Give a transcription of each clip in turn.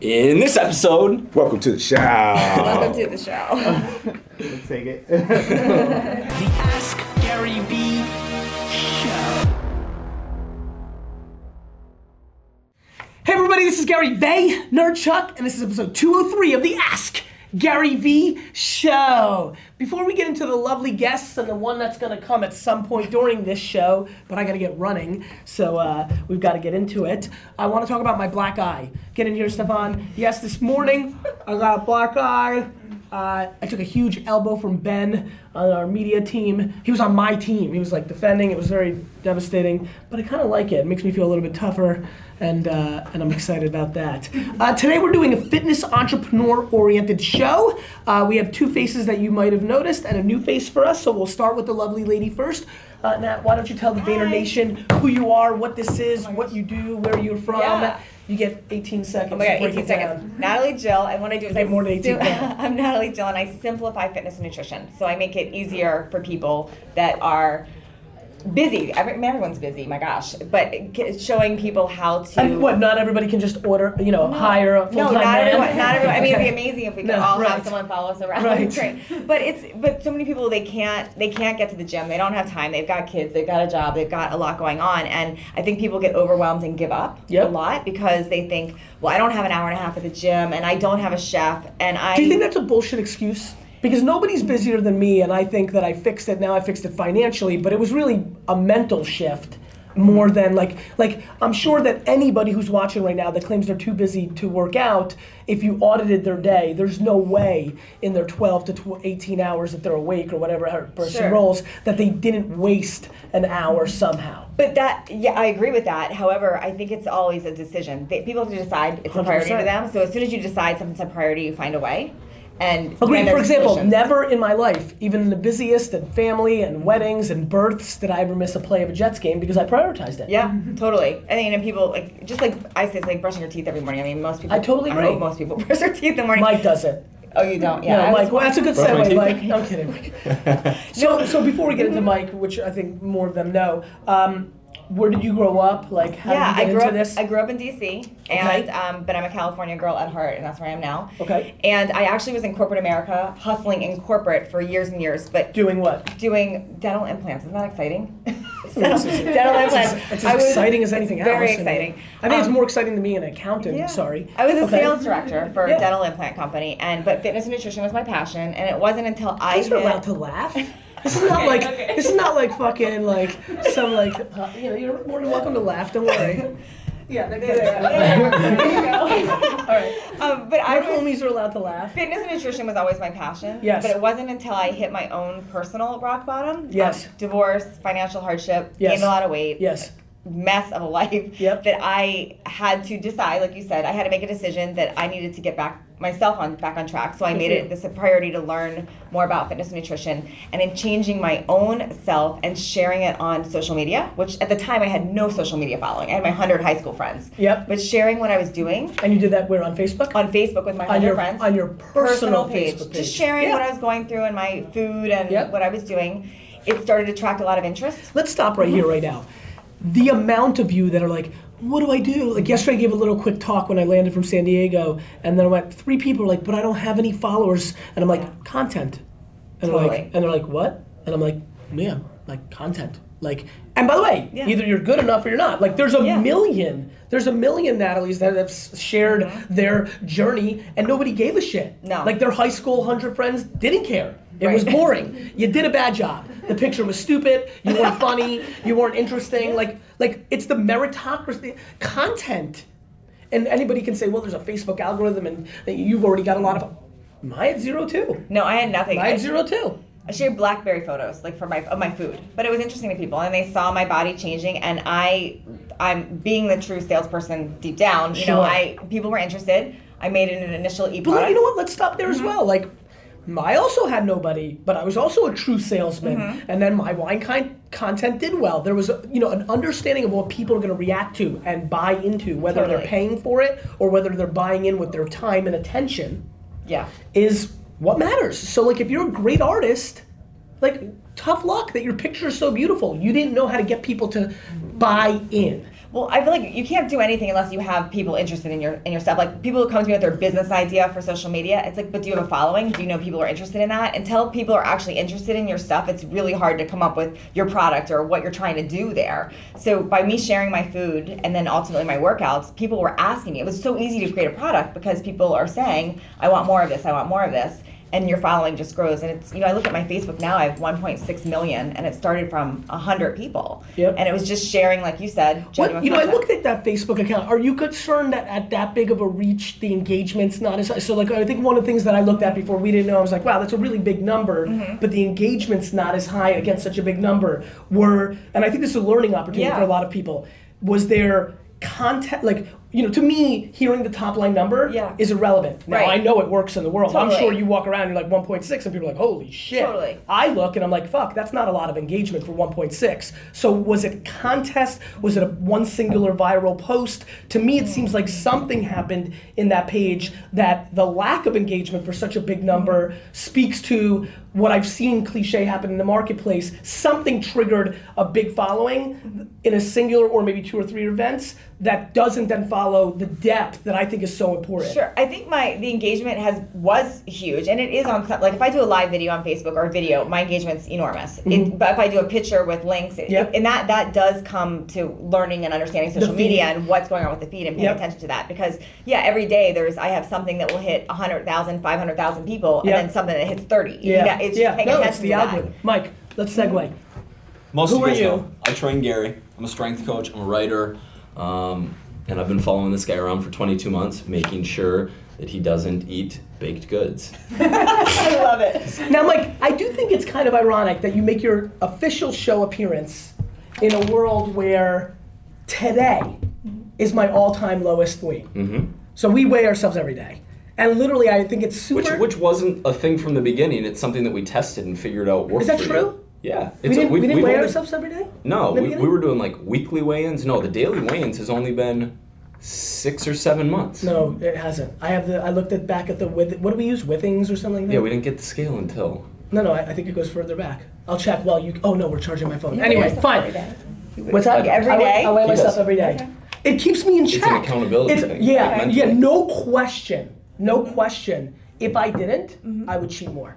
In this episode, Welcome to the show. Welcome to the show. Let's take it. The Ask Gary Vee Show. Hey everybody, this is Gary Vaynerchuk, and this is episode 203 of the Ask Gary Vee Show. Before we get into the lovely guests and the one that's going to come at some point during this show, but I got to get running, so uh, we've got to get into it. I want to talk about my black eye. Get in here, Stefan. Yes, this morning I got a black eye. Uh, I took a huge elbow from Ben on our media team. He was on my team. He was like defending. It was very devastating, but I kind of like it. It makes me feel a little bit tougher, and uh, and I'm excited about that. Uh, today we're doing a fitness entrepreneur-oriented show. Uh, we have two faces that you might have noticed, and a new face for us. So we'll start with the lovely lady first. Uh, Nat, why don't you tell the Vayner Nation who you are, what this is, what you do, where you're from? Yeah. You get 18 seconds. Oh my god, 18 it down. seconds. Natalie Jill, and what I do is You I more than 18 sim- I'm Natalie Jill, and I simplify fitness and nutrition. So I make it easier for people that are busy. Every, everyone's busy, my gosh. But g- showing people how to. And what? Not everybody can just order, you know, hire a full time. No, not everyone. Not everyone. I mean, it'd be amazing if we could No, all right. have someone follow us around Right. train. But it's but so many people they can't they can't get to the gym. They don't have time. They've got kids. They've got a job. They've got a lot going on, and I think people get overwhelmed and give up Yep. a lot because they think, well, I don't have an hour and a half at the gym, and I don't have a chef, and I. Do you think that's a bullshit excuse? Because nobody's busier than me, and I think that I fixed it. Now I fixed it financially, but it was really a mental shift more than like like I'm sure that anybody who's watching right now that claims they're too busy to work out, if you audited their day, there's no way in their 12 to tw- 18 hours that they're awake or whatever person Sure. rolls that they didn't waste an hour somehow. But that, yeah, I agree with that. However, I think it's always a decision. They, people have to decide it's a priority to them. So as soon as you decide something's a priority, you find a way. And Agreed. For example, solutions. never in my life, even in the busiest and family and weddings and births, did I ever miss a play of a Jets game because I prioritized it. Yeah, totally. I think, and people like just like I say, it's like brushing your teeth every morning. I mean, most people. I totally hope agree. most people brush their teeth in the morning. Mike does it. Oh, you don't? Yeah. no, I Mike. Well, that's a good segue, teeth. Mike. I'm kidding, Mike. so, so before we get into Mike, which I think more of them know, um, where did you grow up? Like, how yeah, did you I grew into up. this? I grew up in DC, and um, but I'm a California girl at heart, and that's where I am now. Okay. And I actually was in corporate America, hustling in corporate for years and years, but Doing what? doing dental implants. Isn't that exciting? dental, It's dental implants. It's I as was- exciting as anything it's Very else. I exciting. I think it's Um, more exciting than me an accountant. Yeah. Sorry. I was a Okay. sales director for Yeah. a dental implant company, and but fitness and nutrition was my passion, and it wasn't until I are hit- allowed to laugh. This is not like okay. this is not like fucking like some like uh, you know you're more than welcome to laugh. Don't worry. Yeah, they're good. There you go. All right. Um, but I Our was, homies are allowed to laugh. fitness and nutrition was always my passion. Yes. But it wasn't until I hit my own personal rock bottom. Yes. um, divorce, financial hardship, Yes. gained a lot of weight. Yes. Mess of a life. Yep. That I had to decide, like you said, I had to make a decision that I needed to get back myself on back on track. So I made it this a priority to learn more about fitness and nutrition, and in changing my own self and sharing it on social media. Which at the time I had no social media following. I had my hundred high school friends. Yep. But sharing what I was doing And you did that where on Facebook? on Facebook with my On hundred your- friends. on your personal Facebook page. Just sharing Yeah. what I was going through and my food and Yep. what I was doing. It started to attract a lot of interest. Let's stop right here, right now. The amount of you that are like, what do I do? Like yesterday, I gave a little quick talk when I landed from San Diego, and then I went, three people are like, but I don't have any followers, and I'm like, content, and they're like, and they're like, what? And I'm like, man, like content, like. And by the way, Yeah. either you're good enough or you're not. Like, there's a Yeah. million, there's a million Natalie's that have shared Mm-hmm. their journey, and nobody gave a shit. No. Like their high school hundred friends didn't care. It was boring. You did a bad job. The picture was stupid. You weren't funny. You weren't interesting. Like, like it's the meritocracy content. And anybody can say, well, there's a Facebook algorithm, and you've already got a lot of. I had zero too. No, I had nothing. I I had zero too. I shared BlackBerry photos, like for my of my food, but it was interesting to people, and they saw my body changing, and I, I'm being the true salesperson deep down. You know, I people were interested. I made an initial e But you know what? Let's stop there as mm-hmm. well. Like, I also had nobody, but I was also a true salesman. Mm-hmm. And then my wine kind content did well. There was, you know, an understanding of what people are going to react to and buy into, whether they're paying for it or whether they're buying in with their time and attention. Yeah. is what matters. So like if you're a great artist, like tough luck that your picture is so beautiful. You didn't know how to get people to buy in. Well, I feel like you can't do anything unless you have people interested in your in your stuff. Like people who come to me with their business idea for social media, it's like, but do you have a following? Do you know people are interested in that? Until people are actually interested in your stuff, it's really hard to come up with your product or what you're trying to do there. So by me sharing my food and then ultimately my workouts, people were asking me. It was so easy to create a product because people are saying, I want more of this, I want more of this and your following just grows. And it's you know I look at my Facebook now, I have 1.6 million, and it started from 100 people. Yep. And it was just sharing, like you said, What, you know, I looked at that Facebook account. Are you concerned that at that big of a reach, the engagement's not as high? So, like, I think one of the things that I looked at before we didn't know, I was like, wow, that's a really big number, Mm-hmm. but the engagement's not as high against such a big number. Were, and I think this is a learning opportunity Yeah. for a lot of people. Was there content, like, you know, to me, hearing the top line number Yeah. is irrelevant. Now, Right. I know it works in the world. I'm sure you walk around, you're like 1.6, and people are like, holy shit. Totally. I look and I'm like, fuck, that's not a lot of engagement for 1.6. So was it contest? Was it a one singular viral post? To me, it seems like something happened in that page that the lack of engagement for such a big number speaks to what I've seen cliche happen in the marketplace. Something triggered a big following in a singular or maybe two or three events that doesn't then follow the depth that I think is so important. Sure, I think my the engagement has was huge, and it is on some, like if I do a live video on Facebook or a video, my engagement's enormous. It, but if I do a picture with links, it, Mm-hmm. And that that does come to learning and understanding social media and what's going on with the feed and paying Yep. attention to that. Because yeah, every day there's I have something that will hit 100,000, 500,000 people, Yep. and then something that hits 30. Yeah, yeah it's yeah. just paying no, attention it's the to that. Mike, let's segue. Most Who of are you guys you? know. I train Gary. I'm a strength coach. I'm a writer, um, and I've been following this guy around for 22 months, making sure that he doesn't eat baked goods. I love it. Now, Mike, I do think it's kind of ironic that you make your official show appearance in a world where today is my all-time lowest weight. hmm So we weigh ourselves every day, and literally, I think it's super. which wasn't a thing from the beginning. It's something that we tested and figured out worked Is that true? Yeah. we It's a- didn't, we, didn't weigh only- ourselves every day. No, we, we were doing like weekly weigh-ins. No, the daily weigh-ins has only been six or seven months. No, it hasn't. I have the. I looked at back at the with. What do we use? Withings or something like that. Yeah, we didn't get the scale until. No, no. I, I think it goes further back. I'll check while you. Oh no, we're charging my phone. You Anyway, fine. every day. What's up? Every I weigh- day? I weigh myself does. every day. It keeps me in check. an accountability It's- thing. Yeah, Okay. yeah, no question, no question. If I didn't, Mm-hmm. I would cheat more.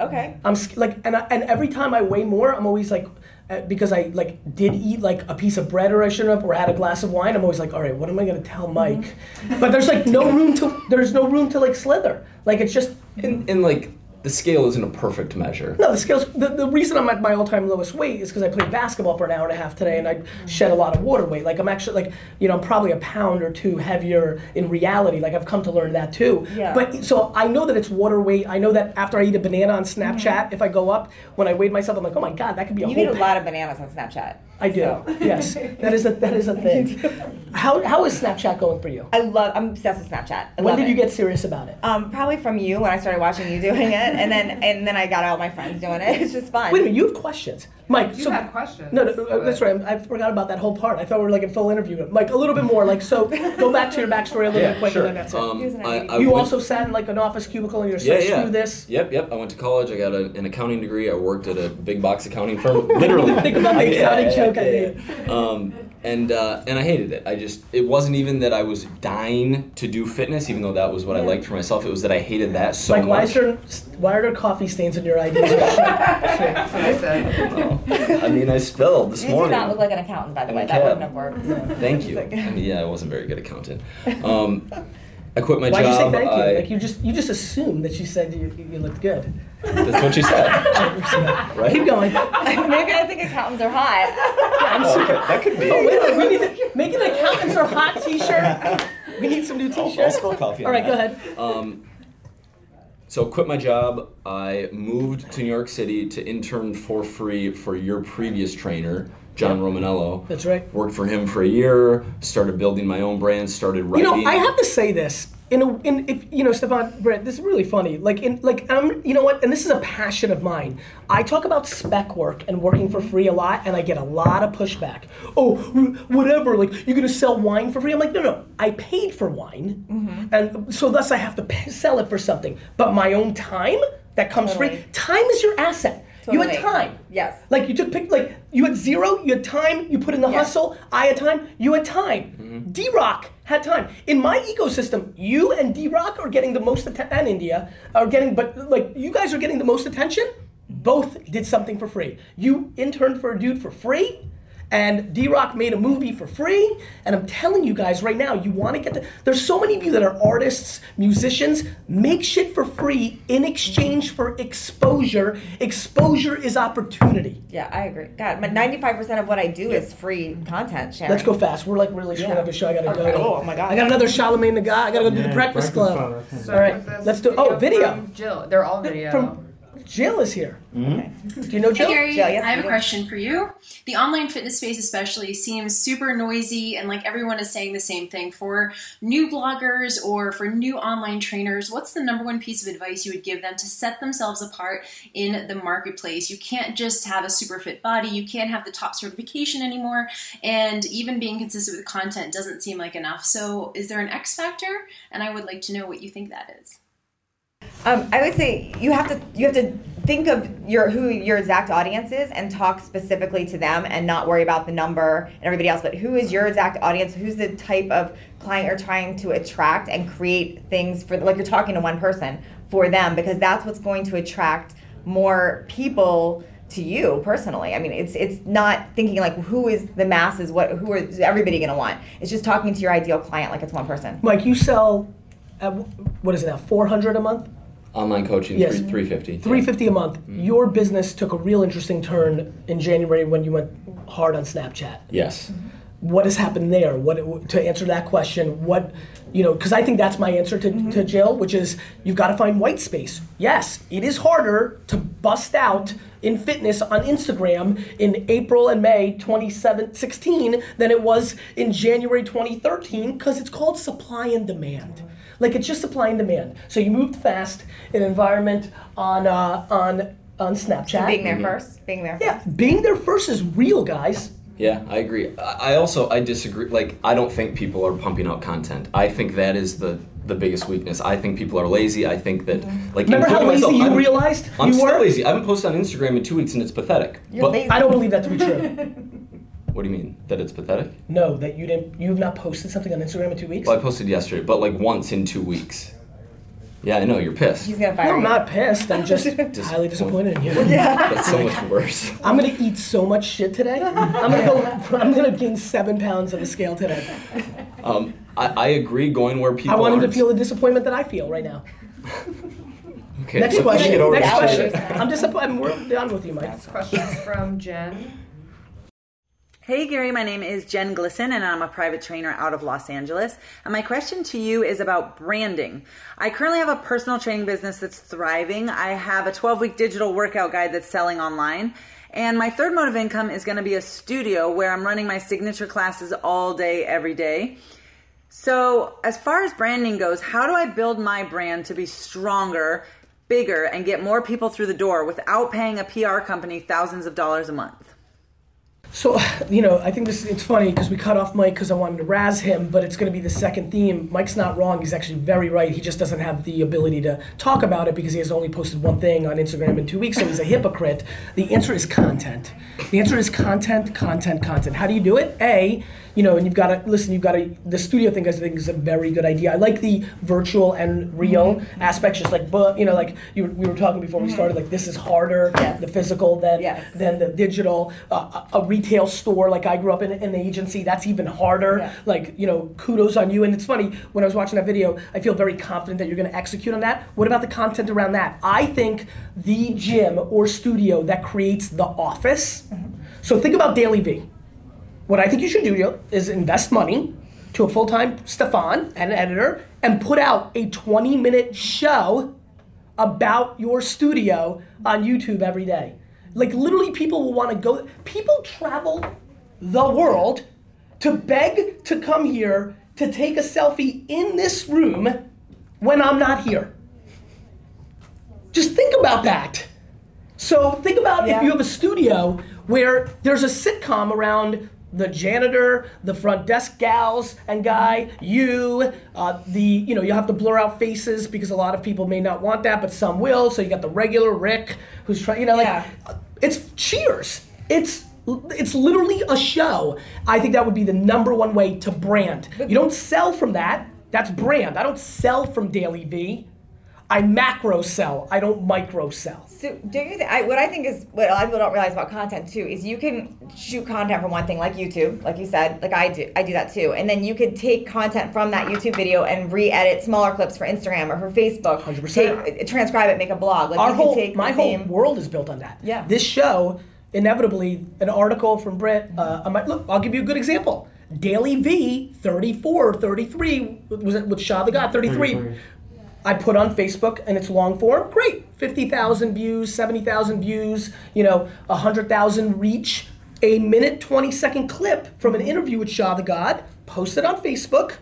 Okay. I'm like, and I, and every time I weigh more, I'm always like, uh, because I like did eat like a piece of bread or I shouldn't have, or had a glass of wine. I'm always like, all right, what am I gonna tell Mike? Mm-hmm. But there's like no room to, there's no room to like slither. Like it's just And, and like, the scale isn't a perfect measure. No, the scales. The, the reason I'm at my all-time lowest weight is because I played basketball for an hour and a half today, and I shed a lot of water weight. Like I'm actually like, you know, I'm probably a pound or two heavier in reality. Like I've come to learn that too. Yeah. But so I know that it's water weight. I know that after I eat a banana on Snapchat, if I go up when I weighed myself, I'm like, oh my god, that could be a You whole. eat a pa- lot of bananas on Snapchat. I do. so. yes, that is a that is a thing. how how is Snapchat going for you? I love. I'm obsessed with Snapchat. I When did it. you get serious about it? Um, probably from you when I started watching you doing it, and then and then I got all my friends doing it. It's just fun. Wait a minute, you have questions, Mike. You so, have questions. No, no, uh, that's right. I forgot about that whole part. I thought we were like in full interview. Like a little bit more. Like so, go back to your backstory a little bit quicker, and then that's. Um, Here's I. I you went- also sat in like an office cubicle and you're Yeah, like, yeah. screw this. Yep, yep. I went to college. I got a, an accounting degree. I worked at a big box accounting firm. Literally. Think about the accounting joke I made. Um, and uh, and I hated it. I just it wasn't even that I was dying to do fitness, even though that was what I liked for myself. It was that I hated that so Like, why much. is there why are there coffee stains in your ideas? That's what I said. I mean, I spilled this morning. You do not look like an accountant, by the In way. That wouldn't have worked. Thank you. I mean, yeah, I wasn't very good accountant. Um, I quit my Why'd you say job. thank you? Like you just you just assumed that she said you, you looked good. that's what she said, right? Keep going. Maybe I think accountants are hot. Oh, okay, that could be. Wait, wait, we need to make an accountants are hot T-shirt. We need some new I'll, I'll T-shirts. spill coffee. All on right, go ahead. Um, so quit my job. I moved to New York City to intern for free for your previous trainer, John Romaniello. That's right. Worked for him for a year. Started building my own brand. Started writing. You know, I have to say this. In a, in if you know, Stefan, Brett, this is really funny. Like in like um, you know what? And this is a passion of mine. I talk about spec work and working for free a lot, and I get a lot of pushback. Oh, whatever. Like you're gonna sell wine for free? I'm like, no, no. I paid for wine, and so thus I have to pay, sell it for something. But my own time that comes free. Time is your asset. You had time. Yes. Like you took pic, like you had zero, you had time, you put in the Yeah. hustle. I had time, you had time. Mm-hmm. D Rock had time. In my ecosystem, you and D Rock are getting the most attention, and India are getting, but like you guys are getting the most attention. Both did something for free. You interned for a dude for free. And D Rock made a movie for free. And I'm telling you guys right now, you want to get the. There's so many of you that are artists, musicians. Make shit for free in exchange for exposure. Exposure is opportunity. Yeah, I agree. God, but 95% of what I do is free content sharing. Let's go fast. We're like really screwing up the show. I gotta oh, go. Oh, my God. I got another Charlamagne the guy. I gotta go do the Breakfast, Club. All right, let's do. Oh, video. From Jill. They're all video. From Jill is here. Mm-hmm. Do you know Jill? Hey Gary, Jill, yes, I have we a question for you. The online fitness space, especially, seems super noisy, and like everyone is saying the same thing. For new bloggers or for new online trainers, what's the number one piece of advice you would give them to set themselves apart in the marketplace? You can't just have a super fit body, you can't have the top certification anymore, and even being consistent with content doesn't seem like enough. So, is there an X factor? And I would like to know what you think that is. Um, I would say you have to you have to think of your who your exact audience is and talk specifically to them and not worry about the number and everybody else. But who is your exact audience? Who's the type of client you're trying to attract and create things for? Like you're talking to one person for them because that's what's going to attract more people to you personally. I mean, it's it's not thinking like who is the masses, what who is everybody going to want. It's just talking to your ideal client like it's one person. Mike, you sell. At, what is it now? Four hundred a month. Online coaching, Yes. three, 350. Three fifty a month. Mm-hmm. Your business took a real interesting turn in January when you went hard on Snapchat. Yes. what has happened there what to answer that question what you know because i think that's my answer to, to jill which is you've got to find white space yes it is harder to bust out in fitness on instagram in april and may 2016 than it was in january 2013 because it's called supply and demand like it's just supply and demand so you moved fast in environment on uh, on on snapchat Being there first, being there. yeah being there first is real guys Yeah, I agree. I I also I disagree. Like I don't think people are pumping out content. I think that is the the biggest weakness. I think people are lazy. I think that like Remember how lazy myself, you I'm- realized I'm you still were? lazy. I haven't posted on Instagram in two weeks and it's pathetic. You're but lazy. I don't believe that to be true. what do you mean that it's pathetic? No, that you didn't. You've not posted something on Instagram in two weeks. Well, I posted yesterday, but like once in two weeks. Yeah, I know you're pissed. He's gonna No, fire I'm you. not pissed. I'm just highly disappointed in you. That's so much worse. I'm gonna eat so much shit today. I'm gonna go. I'm gonna gain seven pounds on the scale today. Um, I, I agree. Going where people. I want him to feel the disappointment that I feel right now. Okay, Next let question. Next question. I'm disappointed. We're done with you, Mike. Next Questions from Jen. Hey Gary, my name is Jen Glisson and I'm a private trainer out of Los Angeles. And my question to you is about branding. I currently have a personal training business that's thriving. I have a 12 week digital workout guide that's selling online. And my third mode of income is going to be a studio where I'm running my signature classes all day, every day. So, as far as branding goes, how do I build my brand to be stronger, bigger, and get more people through the door without paying a PR company thousands of dollars a month? So, you know, I think this it's funny because we cut off Mike because I wanted to razz him, but it's going to be the second theme. Mike's not wrong. He's actually very right. He just doesn't have the ability to talk about it because he has only posted one thing on Instagram in two weeks, so he's a hypocrite. The answer is content. The answer is content, content, content. How do you do it? A, you know, and you've got to listen. You've got to the studio thing. I think is a very good idea. I like the virtual and real mm-hmm. aspects. Just like, but you know, like you, we were talking before we mm-hmm. started. Like this is harder, Yes. the physical than Yes. than the digital. Uh, a retail store like I grew up in, an agency, that's even harder. Yeah. Like you know, kudos on you. And it's funny when I was watching that video, I feel very confident that you're going to execute on that. What about the content around that? I think the gym or studio that creates the office. Mm-hmm. So think about DailyVee. What I think you should do is invest money to a full time Stefan, and an editor, and put out a 20 minute show about your studio on YouTube every day. Like, literally, people will want to go. People travel the world to beg to come here to take a selfie in this room when I'm not here. Just think about that. So think about if you have a studio where there's a sitcom around the janitor, the front desk gals and guy, you, uh, the you know you have to blur out faces because a lot of people may not want that, but some will. So you got the regular Rick who's trying, you know, like Yeah. it's Cheers. It's it's literally a show. I think that would be the number one way to brand. You don't sell from that. That's brand. I don't sell from DailyVee. I macro sell. I don't micro sell. So do you think, I, what I think is what a lot of people don't realize about content too is you can shoot content from one thing like YouTube, like you said, like I do, I do that too, and then you could take content from that YouTube video and re-edit smaller clips for Instagram or for Facebook, 100%. transcribe it, make a blog. Like Our you can whole take my the whole same- world is built on that. Yeah. This show, inevitably, an article from Britt. Uh, I might, look, I'll give you a good example. DailyVee, 34, 33, was it with Shah the God, 33. I put on Facebook and it's long form. Great. 50,000 views, 70,000 views, you know, 100,000 reach. A minute, 20 second clip from an interview with Shah the God, posted on Facebook.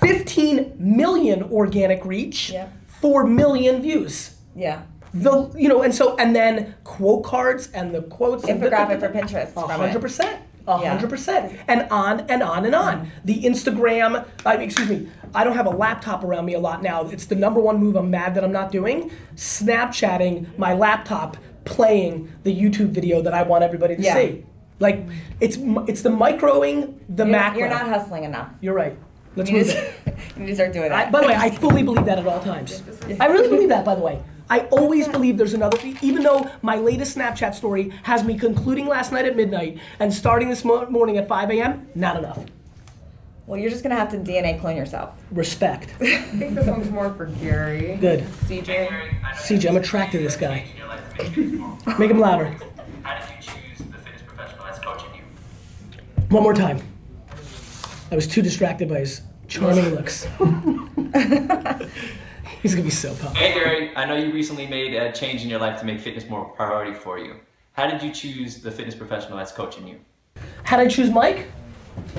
15 million organic reach, Yeah. 4 million views yeah the you know and so and then quote cards and the quotes and infographic for Pinterest. a from it. hundred percent a hundred percent and on and on and on mm-hmm. the instagram I mean, excuse me i don't have a laptop around me a lot now it's the number one move i'm mad that i'm not doing snapchatting my laptop playing the youtube video that i want everybody to Yeah. see like it's it's the microing the You're, macro you're not hustling enough. you're right let's You move to, it you need to start doing I, that. by the way, I fully believe that at all times. I really believe that, by the way. I always believe there's another, even though my latest Snapchat story has me concluding last night at midnight and starting this mo- morning at 5 a.m., not enough. well, you're just gonna have to DNA clone yourself. Respect. I think this one's more for Gary. Good. CJ. CJ, I'm attracted to this guy. Make him louder. How did you choose the fitness professional that's coaching you? One more time. I was too distracted by his charming looks. He's gonna be so pumped. Hey Gary, I know you recently made a change in your life to make fitness more a priority for you. How did you choose the fitness professional that's coaching you? How did I choose Mike?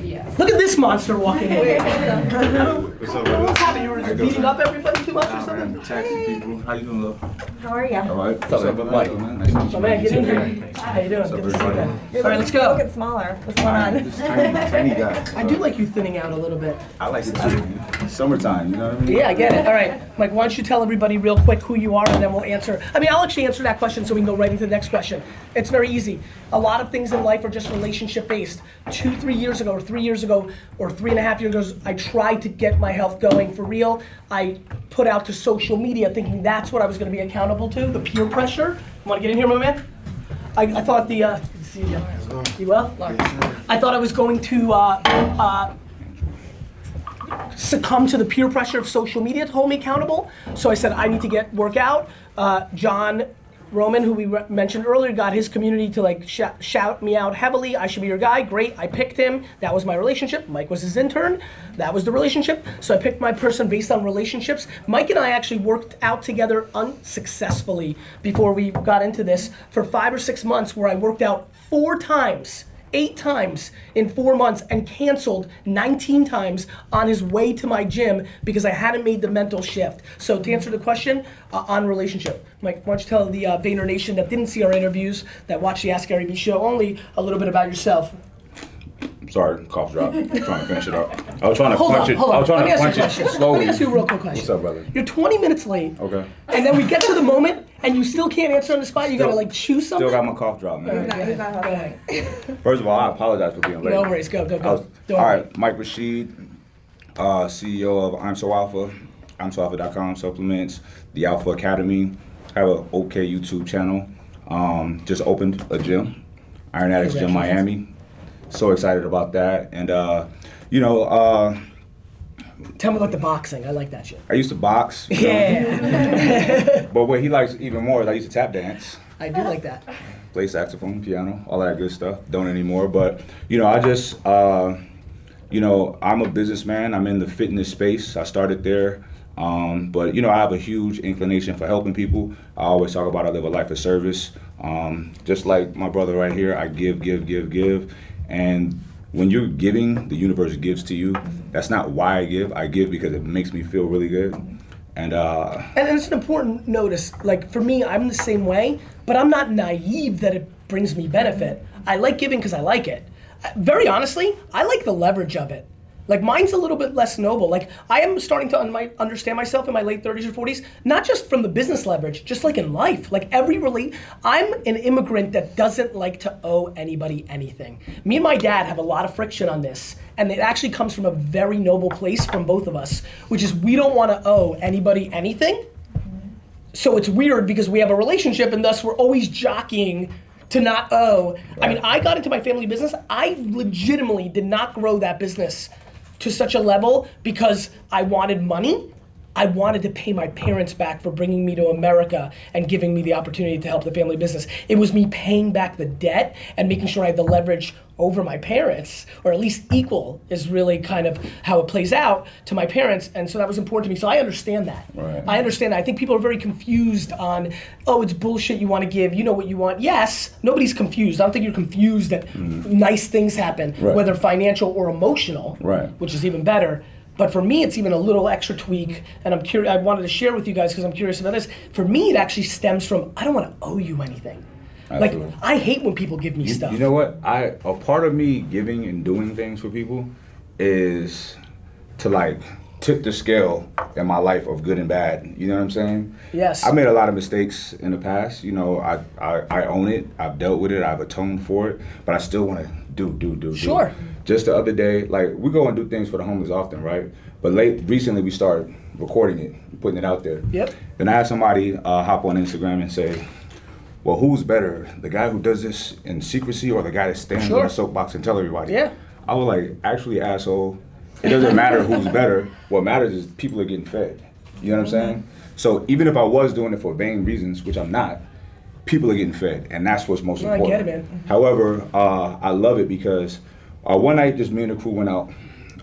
Yes. Look at this monster walking in. What's up, brother? What's happening? You were beating up everybody too much or Nah, something? man, taxi people. How you doing, love? How are you? All right. What's up, brother? Mike. Man? Nice to meet Oh you. man, get in here. How you doing? What's up, Good to see you. everybody? All right, let's go. Looking smaller. What's going on? This tiny, tiny guy. I do like you thinning out a little bit. I like it too. Summertime, you know what I mean? Yeah, I get it. All right, Mike, why don't you tell everybody real quick who you are, and then we'll answer. I mean, I'll actually answer that question so we can go right into the next question. It's very easy. A lot of things in life are just relationship based. Two, three years ago, or three years ago, or three and a half years ago, I tried to get my health going for real. I put out to social media thinking that's what I was going to be accountable to the peer pressure. Want to get in here, my man? I, I thought the. Uh, see you. You well? I thought I was going to. Uh, uh, succumb to the peer pressure of social media to hold me accountable. So I said, I need to get work out. Uh, John Roman, who we re- mentioned earlier, got his community to like sh- shout me out heavily. I should be your guy. Great. I picked him. That was my relationship. Mike was his intern. That was the relationship. So I picked my person based on relationships. Mike and I actually worked out together unsuccessfully before we got into this for five or six months, where I worked out four times eight times in four months and canceled 19 times on his way to my gym because I hadn't made the mental shift. So to answer the question uh, on relationship, Mike, why don't you tell the uh, Vayner Nation that didn't see our interviews, that watched the Ask Gary Vee show only, a little bit about yourself. I'm sorry, cough drop. I'm trying to finish it up. I was trying to Hold punch on, it. hold I was trying Let to punch it slowly. Let me ask you a real quick question. What's up, brother? You're 20 minutes late. Okay. And then we get to the moment and you still can't answer on the spot. You gotta like choose something. Still got my cough drop, man. He's not, he's not. First of all, I apologize for being late. No worries. Go, go, go. was, all worry. Mike Rashid, uh, CEO of I'm So Alpha, I'm So Alpha.com supplements, the Alpha Academy. I have an okay YouTube channel. Um, just opened a gym, Iron Addicts Gym Miami. So excited about that. And, uh, you know, uh, Tell me about the boxing. I like that shit. I used to box. Yeah. But what he likes even more is I used to tap dance. I do like that. play saxophone, piano, all that good stuff. Don't anymore, but you know, I just, uh, you know, I'm a businessman. I'm in the fitness space. I started there, um, but you know, I have a huge inclination for helping people. I always talk about I live a life of service. Um, just like my brother right here, I give, give, give, give, and when you're giving, the universe gives to you. That's not why I give. I give because it makes me feel really good. And uh, And it's an important notice. Like for me, I'm the same way, but I'm not naive that it brings me benefit. I like giving because I like it. very honestly, I like the leverage of it. Like mine's a little bit less noble. Like I am starting to un- my, understand myself in my late 30s or 40s, not just from the business leverage, just like in life. Like every relate, I'm an immigrant that doesn't like to owe anybody anything. Me and my dad have a lot of friction on this, and it actually comes from a very noble place from both of us, which is we don't want to owe anybody anything. So it's weird because we have a relationship, and thus we're always jockeying to not owe. I mean, I got into my family business. I legitimately did not grow that business to such a level because I wanted money. I wanted to pay my parents back for bringing me to America and giving me the opportunity to help the family business. It was me paying back the debt and making sure I had the leverage over my parents, or at least equal, is really kind of how it plays out to my parents. And so that was important to me. So I understand that. Right. I understand that. I think people are very confused on, oh, it's bullshit you want to give, you know what you want. Yes, nobody's confused. I don't think you're confused that mm. nice things happen. Right. whether financial or emotional, Right. which is even better. But for me, it's even a little extra tweak, and I'm curious. I wanted to share with you guys because I'm curious about this. For me, it actually stems from I don't want to owe you anything. Absolutely. Like I hate when people give me You, stuff. you know what? I a part of me giving and doing things for people is to like tip the scale in my life of good and bad. You know what I'm saying? Yes. I made a lot of mistakes in the past. You know, I I, I own it. I've dealt with it. I've atoned for it. But I still want to do do do. do. Just the other day, like we go and do things for the homeless often, right? But late recently, we started recording it, putting it out there. Yep. Then I had somebody uh, hop on Instagram and say, well, who's better, the guy who does this in secrecy or the guy that stands Sure. on a soapbox and tell everybody? Yeah. I was like, actually, asshole. It doesn't matter who's better. What matters is people are getting fed. You know what I'm saying? So even if I was doing it for vain reasons, which I'm not, people are getting fed, and that's what's most No, I get important. it, man. However, uh, I love it because uh, one night, just me and the crew went out.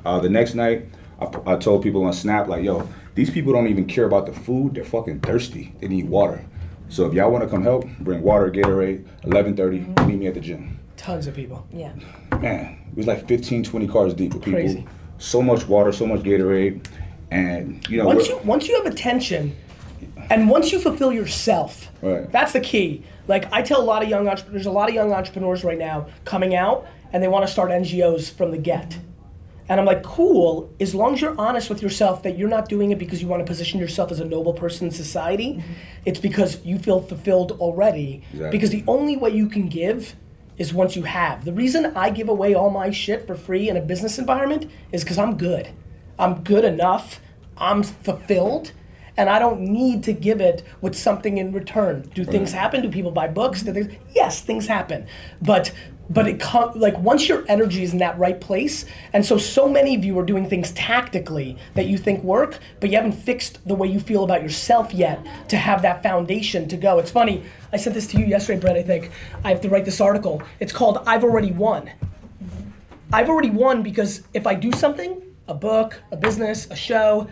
Uh, the next night, I, I told people on Snap, like, yo, these people don't even care about the food. They're fucking thirsty. They need water. So if y'all want to come help, bring water, Gatorade, 11:30. Meet me at the gym. Tons of people. Yeah. Man, it was like 15, 20 cars deep with people. Crazy. So much water, so much Gatorade, and you know. Once you once you have attention, and once you fulfill yourself, Right. that's the key. Like I tell a lot of young entrepreneurs, there's a lot of young entrepreneurs right now coming out, and they want to start NGOs from the get. And I'm like, cool, as long as you're honest with yourself that you're not doing it because you want to position yourself as a noble person in society, mm-hmm. it's because you feel fulfilled already. Exactly. Because the only way you can give is once you have. The reason I give away all my shit for free in a business environment is because I'm good. I'm good enough. I'm fulfilled. And I don't need to give it with something in return. Do things happen? Do people buy books? Do things? Yes, things happen. But but it com- like once your energy is in that right place, and so so many of you are doing things tactically that you think work, but you haven't fixed the way you feel about yourself yet to have that foundation to go. It's funny. I sent this to you yesterday, Brett. I think I have to write this article. It's called "I've Already Won." I've already won because if I do something, a book, a business, a show,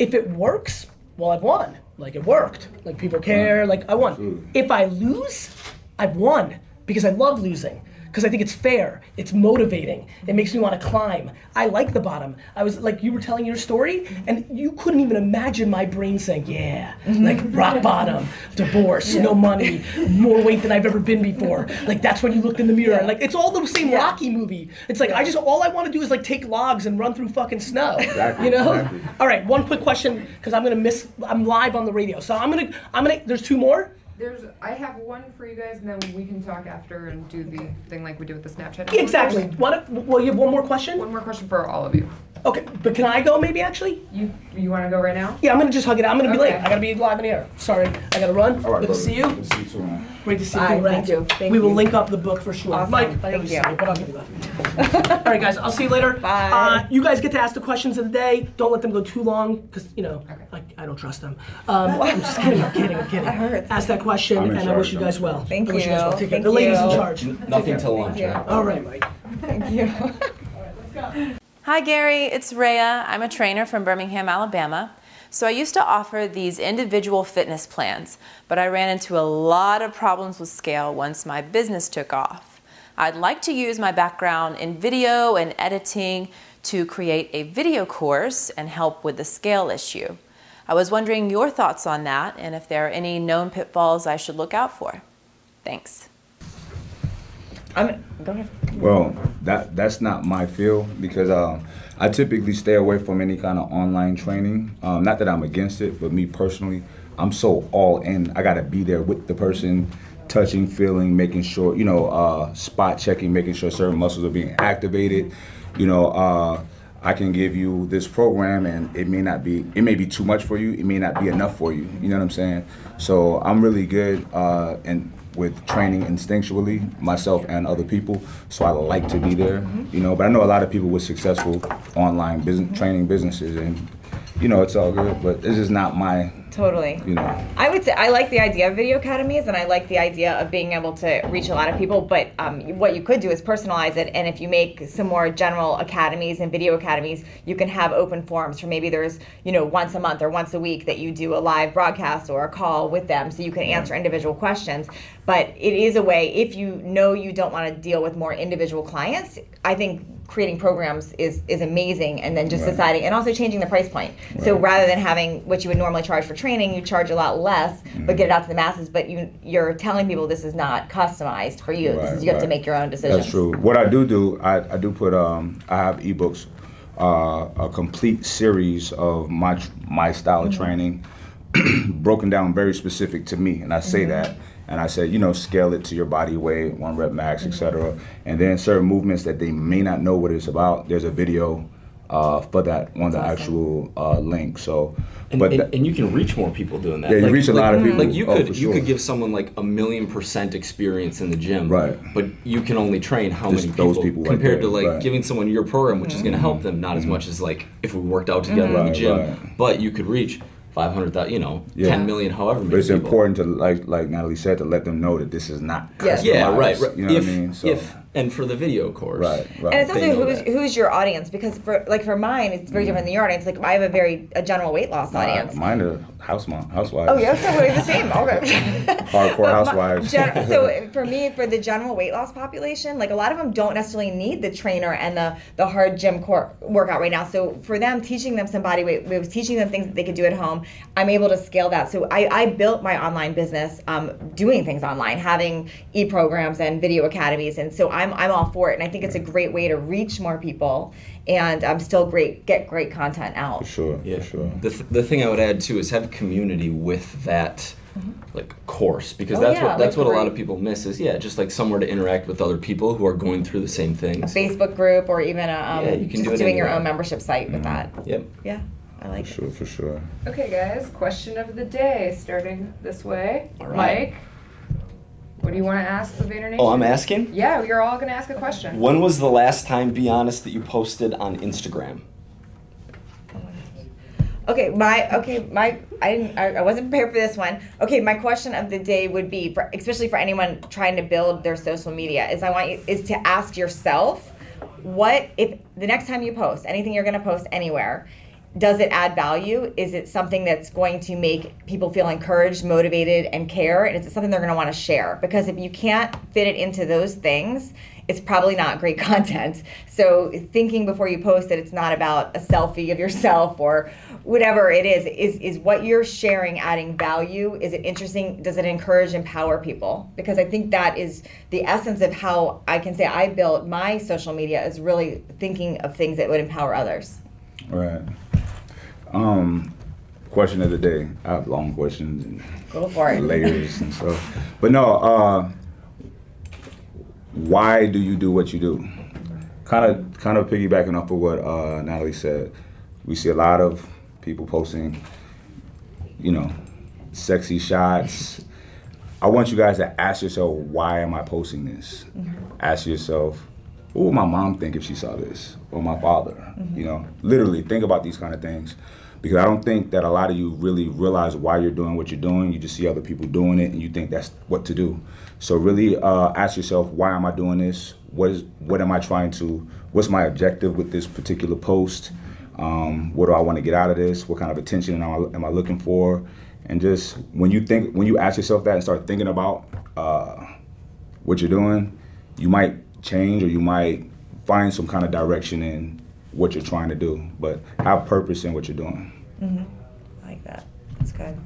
if it works, well, I've won. Like it worked. Like people care. Uh-huh. Like I won. If I lose, I've won because I love losing. Because I think it's fair. It's motivating. It makes me want to climb. I like the bottom. I was like, you were telling your story, and you couldn't even imagine my brain saying, yeah, mm-hmm. like rock bottom, divorce, no money, more weight than I've ever been before. Like that's when you looked in the mirror. Like it's all the same Rocky movie. It's like I just all I want to do is like take logs and run through fucking snow. Exactly, You know. exactly. All right, one quick question because I'm gonna miss. I'm live on the radio, so I'm gonna. I'm gonna. There's two more. There's, I have one for you guys, and then we can talk after and do the thing like we do with the Snapchat. Exactly. What? Well, you have one more question. One more question for all of you. Okay, but can I go maybe actually? You, you want to go right now? Yeah, I'm gonna just hug it. out. I'm gonna be late. I gotta be live in the air. Sorry, I gotta run. All right, Good to brother. see you. Good to see you too, man. Great to see Bye, you. thank you, thank we will you. link up the book for sure. Awesome, Mike, I thank never you. see you, but I'll give you that. All right, guys. I'll see you later. Bye. Uh, you guys get to ask the questions of the day. Don't let them go too long, because you know I, I don't trust them. Um, I'm just kidding. I'm kidding. I'm kidding. I heard. Ask that question, I'm in and I wish charge, you guys well. Thank I wish you. guys you. well. Take care. Thank The ladies in you. charge. Nothing till lunch. right? All right, Mike. Thank you. Hi, Gary. It's Rhea. I'm a trainer from Birmingham, Alabama. So I used to offer these individual fitness plans, but I ran into a lot of problems with scale once my business took off. I'd like to use my background in video and editing to create a video course and help with the scale issue. I was wondering your thoughts on that and if there are any known pitfalls I should look out for. Thanks. I'm. Go ahead. Well, that that's not my field because um, I typically stay away from any kind of online training. Um, not that I'm against it, but me personally, I'm so all in. I gotta be there with the person, touching, feeling, making sure you know, uh, spot checking, making sure certain muscles are being activated. You know. Uh, I can give you this program and it may not be it may be too much for you it may not be enough for you you know what I'm saying so I'm really good uh, and with training instinctually myself and other people. So I like to be there you know but I know a lot of people with successful online business training businesses and you know it's all good but this is not my Totally. you know I would say I like the idea of video academies and I like the idea of being able to reach a lot of people. But um, what you could do is personalize it. And if you make some more general academies and video academies, you can have open forums for maybe there's, you know, once a month or once a week that you do a live broadcast or a call with them so you can answer individual questions. But it is a way, if you know you don't want to deal with more individual clients, I think creating programs is is amazing and then just Right. deciding and also changing the price point so rather than having what you would normally charge for training you charge a lot less Mm-hmm. but get it out to the masses but you you're telling people this is not customized for you this is you have to make your own decisions That's true. What I do do, I, I do put um I have ebooks, uh, a complete series of my my style of Mm-hmm. training, broken down very specific to me, and I say Mm-hmm. that. And I said, you know, scale it to your body weight, one rep max, Mm-hmm. etc. And then certain movements that they may not know what it's about. There's a video uh, for that on the actual uh, link. So, And, but and, that- and you can reach more people doing that. Yeah, you reach a lot of people. Like you Oh, could for you sure. could give someone like a million percent experience in the gym, Right. But you can only train how Just many people, those people right compared to like right. Mm-hmm. giving someone your program, which is going to help them not as much as like if we worked out together in the Right, gym. right. But you could reach five hundred thousand, you know, Yeah. ten million, however many but it's people. important to like like Natalie said to let them know that this is not Yes. Yeah, right. right. You know if, what I mean? So, if and for the video course, right, right. and it's They also who's that. who's your audience because for like for mine it's very different than your audience like I have a very a general weight loss audience Uh, mine are house mom, housewives. Oh, yeah, so we're the same. Okay. Hardcore But my- housewives. gen- so for me, for the general weight loss population, like a lot of them don't necessarily need the trainer and the the hard gym core workout right now. So for them, teaching them some body weight moves, teaching them things that they could do at home, I'm able to scale that. So I, I built my online business um, doing things online, having e programs and video academies, and so I'm I'm all for it. And I think it's a great way to reach more people and um, still great get great content out. For sure, Yeah. for sure. The, th- the thing I would add too is have community with that like course because Oh, that's yeah, what that's like what a lot of people miss is yeah just like somewhere to interact with other people who are going through the same A. Facebook group or even a, um, Yeah, you can just do it doing your own membership site with that. Yep. Yeah, I like For it. sure, for sure. Okay, guys, question of the day, starting this way. All right. Mike, what do you want to ask the Vayner Nation? Oh, I'm asking. Yeah, you're all gonna ask a question. When was the last time, be honest, that you posted on Instagram? Okay, my okay, my I didn't I, I wasn't prepared for this one. Okay, my question of the day would be for especially for anyone trying to build their social media is I want you is to ask yourself what if the next time you post anything you're going to post anywhere does it add value? Is it something that's going to make people feel encouraged motivated and care? And is it something they're going to want to share. Because if you can't fit it into those things it's probably not great content. So thinking before you post that it's not about a selfie of yourself or whatever it is is is what you're sharing adding value? Is it interesting? Does it encourage empower people? Because i think that is the essence of how i can say i built my social media is really thinking of things that would empower others. Right. Um, question of the day. I have long questions and go for it layers and stuff. But no, uh, why do you do what you do? Kind of, kind of piggybacking off of what uh, Natalie said. We see a lot of people posting, you know, sexy shots. I want you guys to ask yourself, why am I posting this? Ask yourself, what would my mom think if she saw this, or my father? You know, literally think about these kind of things, because I don't think that a lot of you really realize why you're doing what you're doing. You just see other people doing it, and you think that's what to do. So really, uh, ask yourself, why am I doing this? What is, what am I trying to? What's my objective with this particular post? Um, what do I want to get out of this? What kind of attention am I, am I looking for? And just when you think, when you ask yourself that and start thinking about uh, what you're doing, you might change or you might find some kind of direction in what you're trying to do. But have purpose in what you're doing. Mm-hmm. I like that that's good